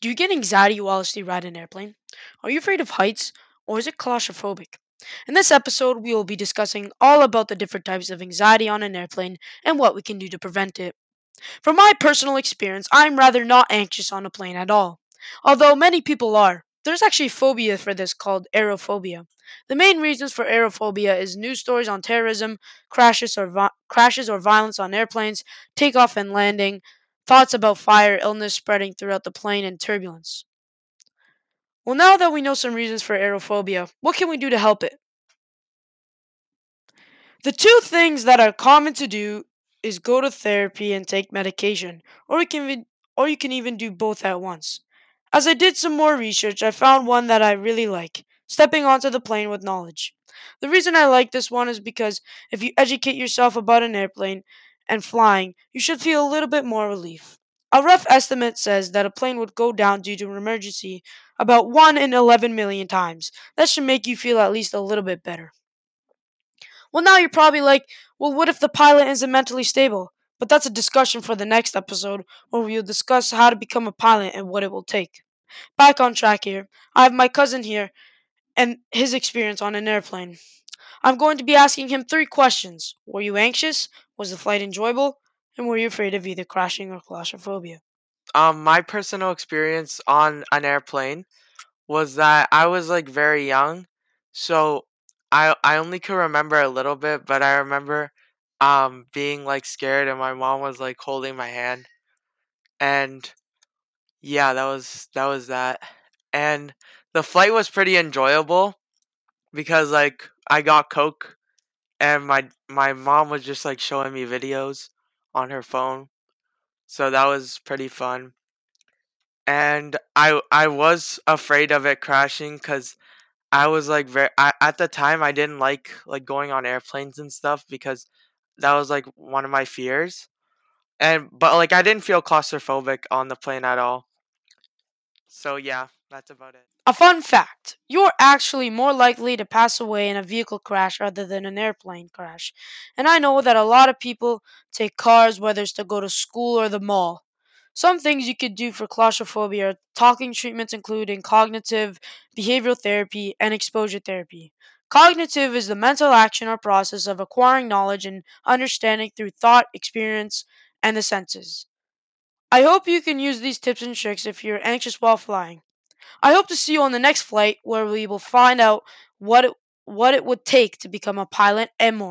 Do you get anxiety whilst you ride an airplane? Are you afraid of heights or is it claustrophobic? In this episode, we will be discussing all about the different types of anxiety on an airplane and what we can do to prevent it. From my personal experience, I'm rather not anxious on a plane at all, although many people are. There's actually phobia for this called aerophobia. The main reasons for aerophobia is news stories on terrorism, crashes or vi- crashes or violence on airplanes, takeoff and landing, thoughts about fire, illness spreading throughout the plane, and turbulence. Well, now that we know some reasons for aerophobia, what can we do to help it? The two things that are common to do is go to therapy and take medication, or you can or you can even do both at once. As I did some more research, I found one that I really like stepping onto the plane with knowledge. The reason I like this one is because if you educate yourself about an airplane and flying, you should feel a little bit more relief. A rough estimate says that a plane would go down due to an emergency about 1 in 11 million times. That should make you feel at least a little bit better. Well, now you're probably like, well, what if the pilot isn't mentally stable? But that's a discussion for the next episode where we'll discuss how to become a pilot and what it will take. Back on track here. I have my cousin here and his experience on an airplane. I'm going to be asking him three questions. Were you anxious? Was the flight enjoyable? And were you afraid of either crashing or claustrophobia? Um, my personal experience on an airplane was that I was like very young, so I I only could remember a little bit, but I remember um being like scared and my mom was like holding my hand and yeah, that was that was that. And the flight was pretty enjoyable because like I got coke and my my mom was just like showing me videos on her phone. So that was pretty fun. And I I was afraid of it crashing cuz I was like very I, at the time I didn't like like going on airplanes and stuff because that was like one of my fears. And but like I didn't feel claustrophobic on the plane at all. So yeah, that's about it. A fun fact you're actually more likely to pass away in a vehicle crash rather than an airplane crash. And I know that a lot of people take cars, whether it's to go to school or the mall. Some things you could do for claustrophobia are talking treatments, including cognitive, behavioral therapy, and exposure therapy. Cognitive is the mental action or process of acquiring knowledge and understanding through thought, experience, and the senses. I hope you can use these tips and tricks if you're anxious while flying. I hope to see you on the next flight where we will find out what it, what it would take to become a pilot and more.